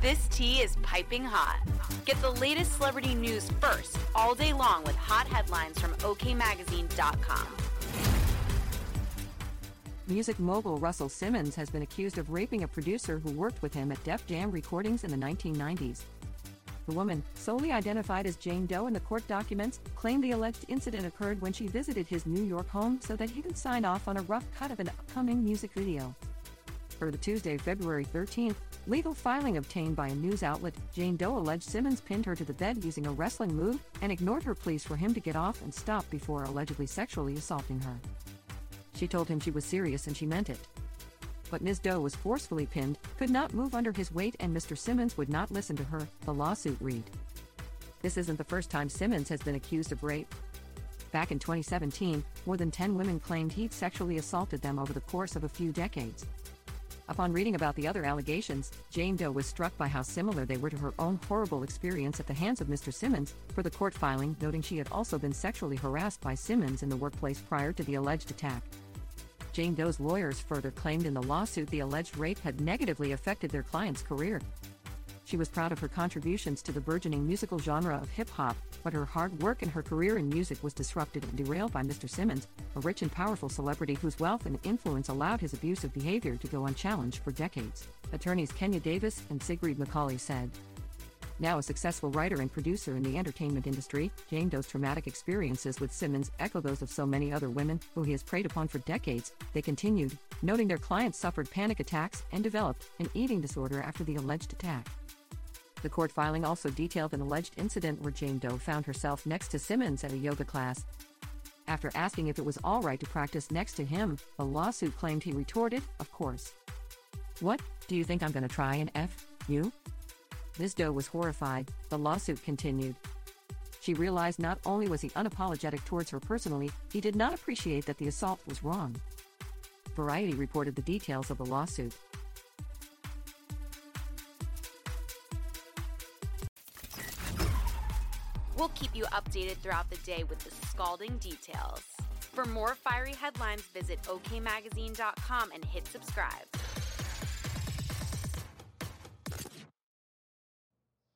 This tea is piping hot. Get the latest celebrity news first all day long with hot headlines from OKMagazine.com. Music mogul Russell Simmons has been accused of raping a producer who worked with him at Def Jam recordings in the 1990s. The woman, solely identified as Jane Doe in the court documents, claimed the alleged incident occurred when she visited his New York home so that he could sign off on a rough cut of an upcoming music video. For the Tuesday, February 13th, legal filing obtained by a news outlet, Jane Doe alleged Simmons pinned her to the bed using a wrestling move and ignored her pleas for him to get off and stop before allegedly sexually assaulting her. She told him she was serious and she meant it. But Ms. Doe was forcefully pinned, could not move under his weight, and Mr. Simmons would not listen to her, the lawsuit read. This isn't the first time Simmons has been accused of rape. Back in 2017, more than 10 women claimed he'd sexually assaulted them over the course of a few decades. Upon reading about the other allegations, Jane Doe was struck by how similar they were to her own horrible experience at the hands of Mr. Simmons, for the court filing noting she had also been sexually harassed by Simmons in the workplace prior to the alleged attack. Jane Doe's lawyers further claimed in the lawsuit the alleged rape had negatively affected their client's career. She was proud of her contributions to the burgeoning musical genre of hip hop, but her hard work and her career in music was disrupted and derailed by Mr. Simmons, a rich and powerful celebrity whose wealth and influence allowed his abusive behavior to go unchallenged for decades. Attorneys Kenya Davis and Sigrid McCawley said. Now a successful writer and producer in the entertainment industry, Jane Doe's traumatic experiences with Simmons echo those of so many other women who he has preyed upon for decades. They continued, noting their clients suffered panic attacks and developed an eating disorder after the alleged attack. The court filing also detailed an alleged incident where Jane Doe found herself next to Simmons at a yoga class. After asking if it was all right to practice next to him, the lawsuit claimed he retorted, Of course. What, do you think I'm gonna try and F you? Ms. Doe was horrified, the lawsuit continued. She realized not only was he unapologetic towards her personally, he did not appreciate that the assault was wrong. Variety reported the details of the lawsuit. We'll keep you updated throughout the day with the scalding details. For more fiery headlines, visit OKMagazine.com and hit subscribe.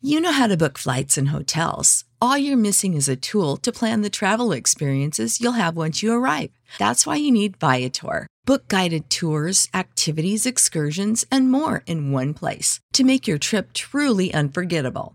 You know how to book flights and hotels. All you're missing is a tool to plan the travel experiences you'll have once you arrive. That's why you need Viator. Book guided tours, activities, excursions, and more in one place to make your trip truly unforgettable.